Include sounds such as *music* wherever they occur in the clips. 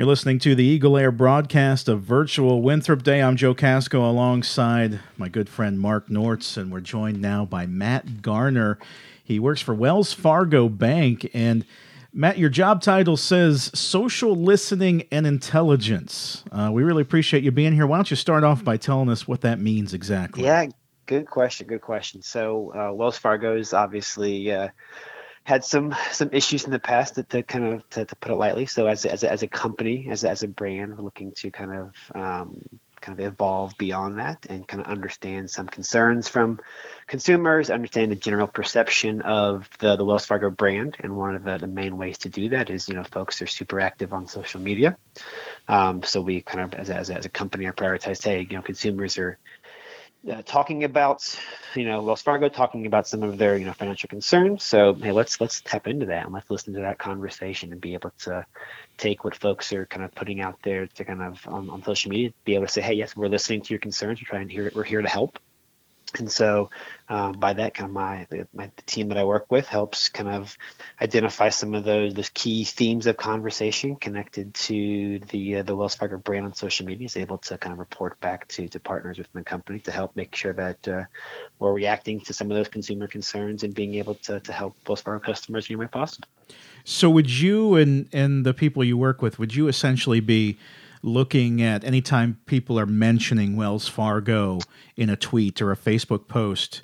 You're listening to the Eagle Air broadcast of virtual Winthrop Day. I'm Joe Casco alongside my good friend Mark Nortz, and we're joined now by Matt Garner. He works for Wells Fargo Bank. And Matt, your job title says social listening and intelligence. Uh, we really appreciate you being here. Why don't you start off by telling us what that means exactly? Yeah, good question. Good question. So, uh, Wells Fargo is obviously. Uh, had some some issues in the past to, to kind of to, to, put it lightly. So as as a, as a company, as as a brand, we're looking to kind of um, kind of evolve beyond that and kind of understand some concerns from consumers, understand the general perception of the the Wells Fargo brand. And one of the, the main ways to do that is you know folks are super active on social media. Um, so we kind of as as as a company are prioritized. Hey, you know, consumers are uh, talking about you know Wells Fargo talking about some of their you know financial concerns. So hey, let's let's tap into that and let's listen to that conversation and be able to take what folks are kind of putting out there to kind of on, on social media, be able to say, hey, yes, we're listening to your concerns. We're trying to hear it. We're here to help and so um, by that kind of my, my the team that I work with helps kind of identify some of those those key themes of conversation connected to the uh, the Wells Fargo brand on social media is able to kind of report back to to partners within the company to help make sure that uh, we're reacting to some of those consumer concerns and being able to to help Wells Fargo customers any way possible. So would you and and the people you work with would you essentially be looking at anytime people are mentioning Wells Fargo in a tweet or a Facebook post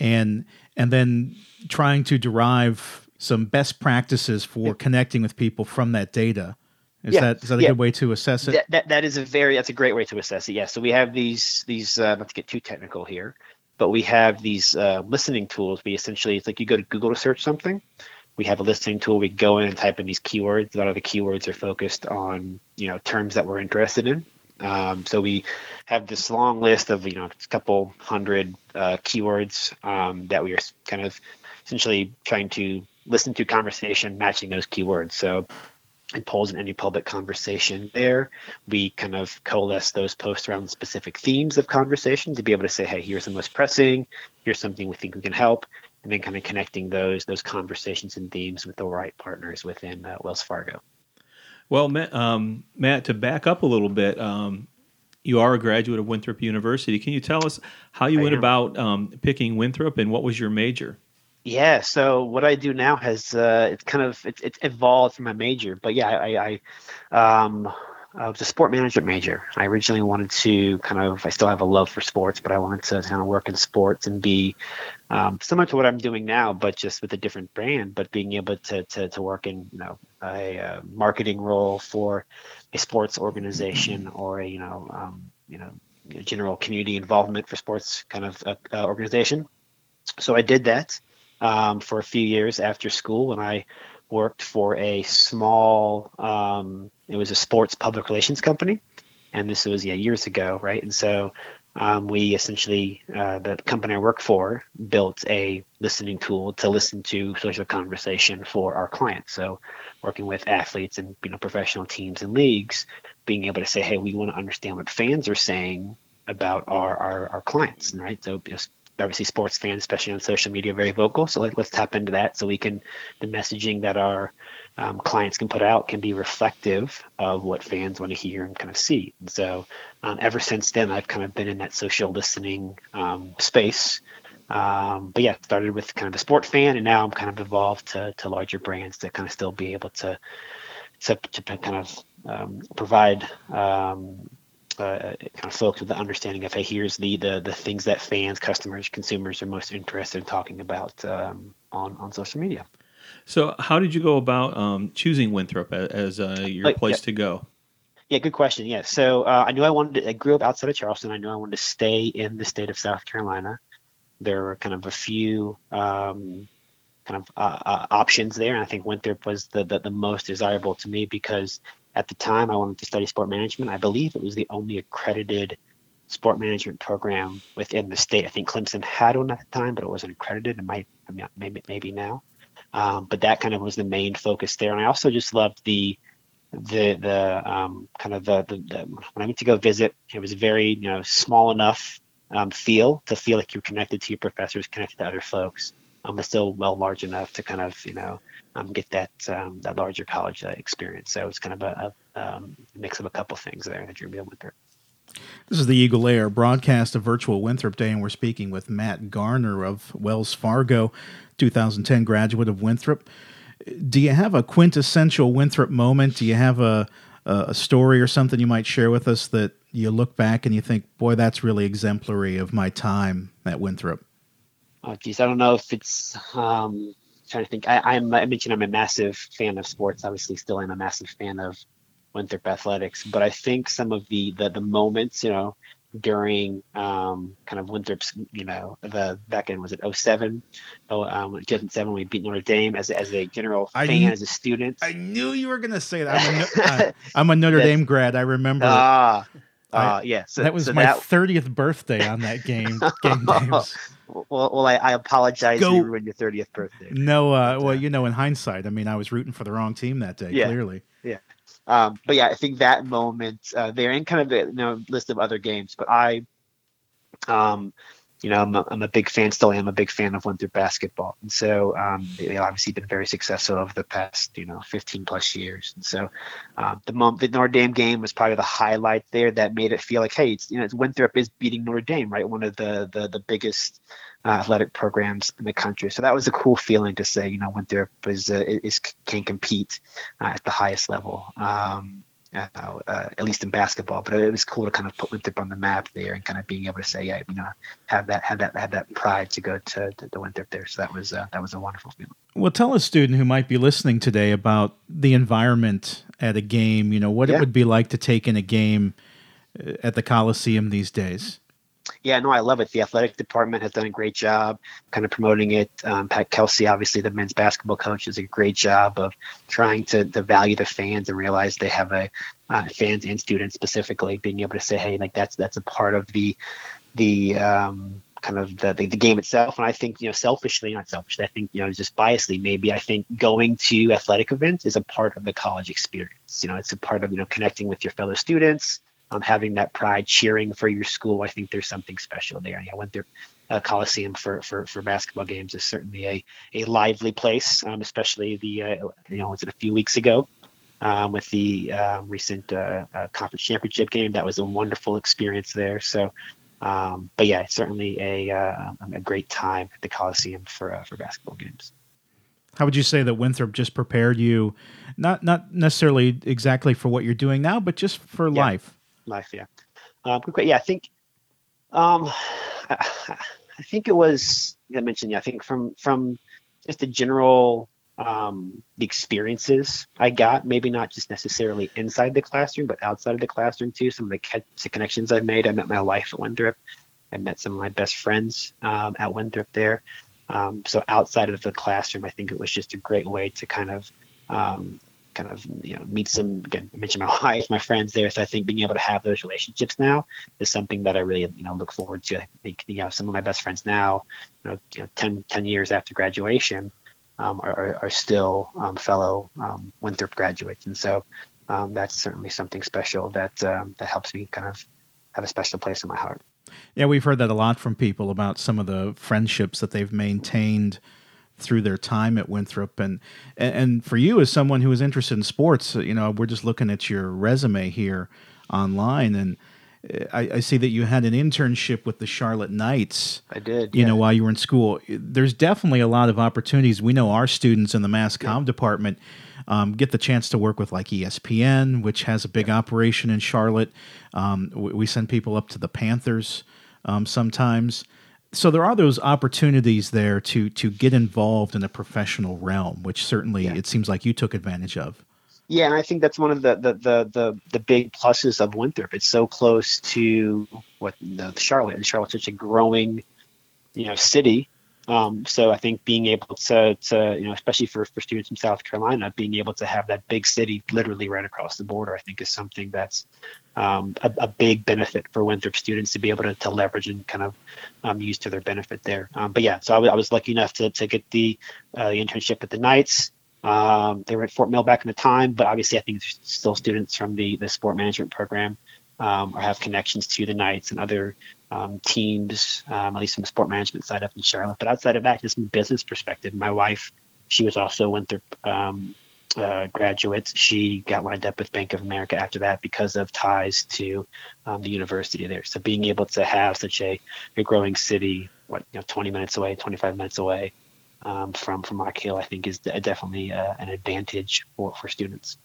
and and then trying to derive some best practices for yeah. connecting with people from that data. Is yeah. that is that a yeah. good way to assess it? That, that, that is a very that's a great way to assess it. Yeah. So we have these these uh, not to get too technical here, but we have these uh, listening tools. We essentially it's like you go to Google to search something, we have a listening tool. We go in and type in these keywords. A lot of the keywords are focused on you know terms that we're interested in. Um, so we have this long list of you know a couple hundred uh, keywords um, that we are kind of essentially trying to listen to conversation matching those keywords. So in polls in any public conversation there, we kind of coalesce those posts around specific themes of conversation to be able to say, hey, here's the most pressing, here's something we think we can help, and then kind of connecting those those conversations and themes with the right partners within uh, Wells Fargo. Well, Matt, um, Matt, to back up a little bit, um, you are a graduate of Winthrop University. Can you tell us how you I went am. about um, picking Winthrop and what was your major? Yeah, so what I do now has uh, it's kind of it's, it's evolved from my major, but yeah, I, I um, I was a sport management major. I originally wanted to kind of, I still have a love for sports, but I wanted to kind of work in sports and be um, similar to what I'm doing now, but just with a different brand, but being able to, to, to work in, you know, a, a marketing role for a sports organization or a, you know, um, you know, general community involvement for sports kind of uh, uh, organization. So I did that um, for a few years after school and I worked for a small, um, it was a sports public relations company, and this was yeah years ago, right? And so um, we essentially uh, the company I work for built a listening tool to listen to social conversation for our clients. So working with athletes and you know professional teams and leagues, being able to say, hey, we want to understand what fans are saying about our our, our clients, right? So just obviously sports fans, especially on social media, very vocal. So like, let, us tap into that so we can the messaging that our um, clients can put out can be reflective of what fans want to hear and kind of see. And so um, ever since then, I've kind of been in that social listening um, space. Um, but yeah, started with kind of a sport fan, and now I'm kind of evolved to, to larger brands to kind of still be able to to, to kind of um, provide uh, kind of folks with the understanding of hey here's the, the the things that fans customers consumers are most interested in talking about um, on on social media. So how did you go about um, choosing winthrop as, uh, your place yeah. to go? Yeah good question. Yeah. So uh, i knew i wanted to, i grew up outside of charleston. I knew i wanted to stay in the state of south carolina. There were kind of a few um, kind of uh, uh, options there and i think winthrop was the, the, the most desirable to me because at the time, I wanted to study sport management. I believe it was the only accredited sport management program within the state. I think Clemson had one at the time, but it wasn't accredited. It might, I mean, maybe, maybe now. Um, but that kind of was the main focus there. And I also just loved the, the, the um, kind of the, the, the, when I went to go visit, it was very, you know, small enough um, feel to feel like you're connected to your professors, connected to other folks. But still well large enough to kind of you know um, get that um, that larger college uh, experience. So it's kind of a, a um, mix of a couple things there that you're dealing with there. This is the Eagle Air broadcast of Virtual Winthrop Day, and we're speaking with Matt Garner of Wells Fargo, 2010 graduate of Winthrop. Do you have a quintessential Winthrop moment? Do you have a, a story or something you might share with us that you look back and you think, boy, that's really exemplary of my time at Winthrop? Oh, geez, I don't know if it's. Um, trying to think. I, am I mentioned I'm a massive fan of sports. Obviously, still am a massive fan of Winthrop athletics. But I think some of the the, the moments, you know, during um, kind of Winthrop's, you know, the back in was it 07, oh, um, 2007 we beat Notre Dame as, as a general fan, knew, as a student. I knew you were going to say that. I'm a, *laughs* uh, I'm a Notre Dame grad. I remember. Ah, uh, uh, yeah. So, that was so my that, 30th birthday on that game. *laughs* game. *laughs* Well, well, I, I apologize Go. you ruined your 30th birthday. No, uh, well, you know, in hindsight, I mean, I was rooting for the wrong team that day, yeah. clearly. Yeah. Um, but yeah, I think that moment uh, there in kind of the you know, list of other games, but I, um, you know, I'm a, I'm a big fan, still I am a big fan of Winthrop basketball. And so um, they obviously been very successful over the past, you know, 15 plus years. And so um, the, moment, the Notre Dame game was probably the highlight there that made it feel like, hey, it's, you know, it's Winthrop is beating Notre Dame, right? One of the, the, the biggest uh, athletic programs in the country. So that was a cool feeling to say, you know, Winthrop is, uh, is can compete uh, at the highest level. Um, uh, uh, at least in basketball. But it was cool to kind of put Winthrop on the map there and kind of being able to say, yeah, you know, have that, have that, have that pride to go to, to, to Winthrop there. So that was uh, that was a wonderful feeling. Well, tell a student who might be listening today about the environment at a game. You know, what yeah. it would be like to take in a game uh, at the Coliseum these days yeah, no, I love it. The athletic department has done a great job kind of promoting it. Um, Pat Kelsey, obviously the men's basketball coach, does a great job of trying to, to value the fans and realize they have a uh, fans and students specifically being able to say, hey, like that's that's a part of the the um, kind of the, the, the game itself. And I think you know selfishly, not selfishly, I think you know just biasly maybe I think going to athletic events is a part of the college experience. You know, it's a part of you know connecting with your fellow students um, having that pride, cheering for your school. I think there's something special there. I went there. Uh, Coliseum for, for, for basketball games is certainly a, a lively place, um, especially the uh, you know was it a few weeks ago um, with the uh, recent uh, uh, conference championship game. That was a wonderful experience there. So, um, but yeah, it's certainly a uh, a great time at the Coliseum for for basketball games. How would you say that Winthrop just prepared you, not not necessarily exactly for what you're doing now, but just for yeah. life? Life. Yeah. Um, yeah, I think. Um, I, think it was. I mentioned. Yeah, I think from from just the general um, experiences I got, maybe not just necessarily inside the classroom, but outside of the classroom too. Some of the, the connections I've made. I met my wife at Winthrop. I met some of my best friends um, at Winthrop there. Um, so outside of the classroom, I think it was just a great way to kind of um, kind of you know meet some again I mentioned my wife, my friends there. So I think being able to have those relationships now is something that I really you know look forward to. I think you know some of my best friends now, you know, you know 10, 10 years after graduation, um, are, are still um, fellow um, Winthrop graduates, and so um, that's certainly something special that um, that helps me kind of have a special place in my heart. Yeah, we've heard that a lot from people about some of the friendships that they've maintained through their time at Winthrop and and for you as someone who is interested in sports you know we're just looking at your resume here online and I, I see that you had an internship with the Charlotte Knights. I did. You yeah. know, while you were in school, there's definitely a lot of opportunities. We know our students in the mass comm yeah. department um, get the chance to work with like ESPN, which has a big yeah. operation in Charlotte. Um, we, we, send people up to the Panthers um, sometimes so there are those opportunities there to to get involved in a professional realm, which certainly yeah. it seems like you took advantage of. Yeah, and I think that's one of the the the the, the big pluses of Winthrop. It's so close to what the, the Charlotte, and Charlotte's such a growing, you know, city um, so I think being able to, to, you know, especially for, for students from South Carolina, being able to have that big city literally right across the border, I think is something that's um, a, a, big benefit for Winthrop students to be able to, to leverage and kind of um, use to their benefit there. Um, but yeah, so I, w- I was lucky enough to, to get the, uh, the internship at the Knights. Um, they were at Fort Mill back in the time, but obviously I think there's still students from the, the sport management program um, or have connections to the Knights and other um, teams, at least from the sport management side up in Charlotte. But outside of that, just from business perspective, my wife, she was also Winthrop uh, graduate. She got lined up with Bank of America after that because of ties to um, the university there. So being able to have such a, a growing city, what you know, 20 minutes away, 25 minutes away um, from from Rock Hill, I think is definitely uh, an advantage for for students.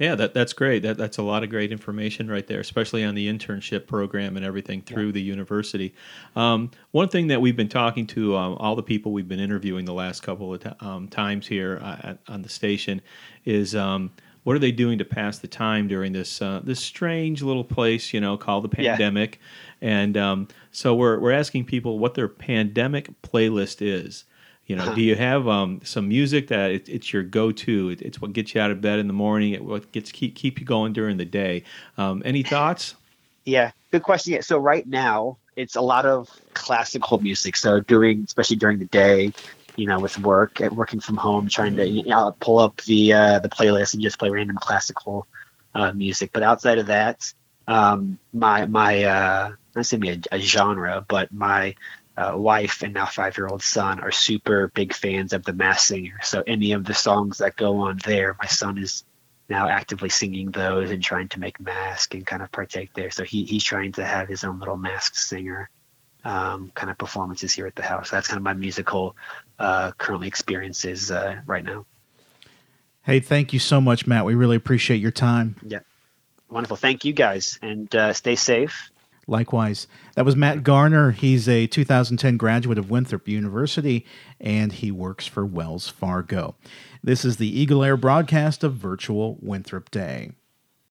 Yeah, that that's great. That that's a lot of great information right there, especially on the internship program and everything through yeah. the university. Um, one thing that we've been talking to um, all the people we've been interviewing the last couple of t- um, times here uh, at, on the station is um, what are they doing to pass the time during this uh, this strange little place, you know, called the pandemic? Yeah. And um, so we're we're asking people what their pandemic playlist is. You know, uh-huh. do you have um, some music that it, it's your go-to? It, it's what gets you out of bed in the morning. It what gets keep keep you going during the day. Um, any thoughts? *laughs* Yeah, good question. Yeah, so right now it's a lot of classical music. So during, especially during the day, you know, with work, working from home, trying to you know, pull up the uh, the playlist and just play random classical uh, music. But outside of that, um, my my uh, not saying a, a genre, but my uh, wife and now five year old son are super big fans of the Masked Singer. So any of the songs that go on there, my son is now actively singing those and trying to make mask and kind of partake there. So he, he's trying to have his own little mask Singer um, kind of performances here at the house. That's kind of my musical uh, currently experiences uh, right now. Hey, thank you so much, Matt. We really appreciate your time. Yeah. Wonderful. Thank you guys and uh, stay safe Likewise. That was Matt Garner. He's a 2010 graduate of Winthrop University and he works for Wells Fargo. This is the Eagle Air broadcast of Virtual Winthrop Day.